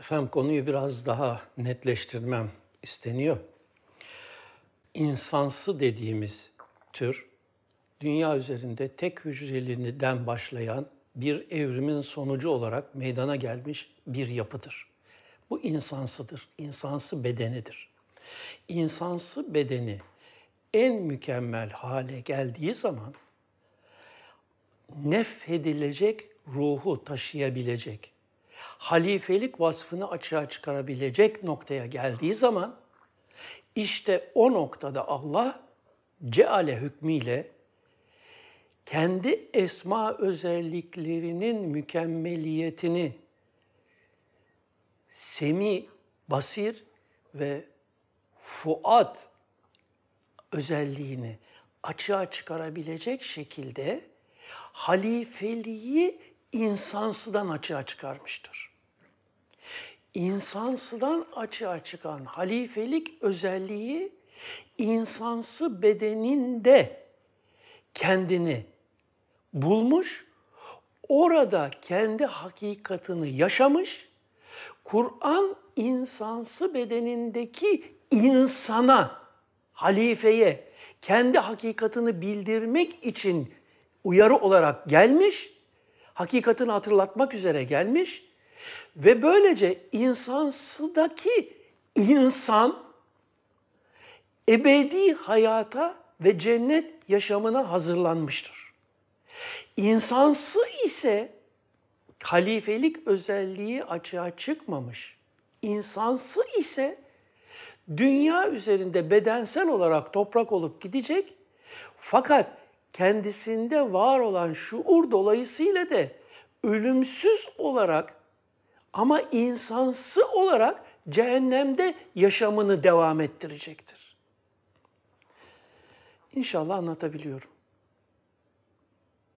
Efendim konuyu biraz daha netleştirmem isteniyor. İnsansı dediğimiz tür dünya üzerinde tek hücreliden başlayan bir evrimin sonucu olarak meydana gelmiş bir yapıdır. Bu insansıdır, insansı bedenidir. İnsansı bedeni en mükemmel hale geldiği zaman nefhedilecek ruhu taşıyabilecek, halifelik vasfını açığa çıkarabilecek noktaya geldiği zaman işte o noktada Allah ceale hükmüyle kendi esma özelliklerinin mükemmeliyetini semi, basir ve fuat özelliğini açığa çıkarabilecek şekilde halifeliği insansıdan açığa çıkarmıştır. İnsansıdan açığa çıkan halifelik özelliği insansı bedeninde kendini bulmuş, orada kendi hakikatini yaşamış, Kur'an insansı bedenindeki insana, halifeye kendi hakikatini bildirmek için uyarı olarak gelmiş, hakikatini hatırlatmak üzere gelmiş ve böylece insansıdaki insan ebedi hayata ve cennet yaşamına hazırlanmıştır. İnsansı ise halifelik özelliği açığa çıkmamış. İnsansı ise dünya üzerinde bedensel olarak toprak olup gidecek. Fakat kendisinde var olan şuur dolayısıyla da ölümsüz olarak ama insansı olarak cehennemde yaşamını devam ettirecektir. İnşallah anlatabiliyorum.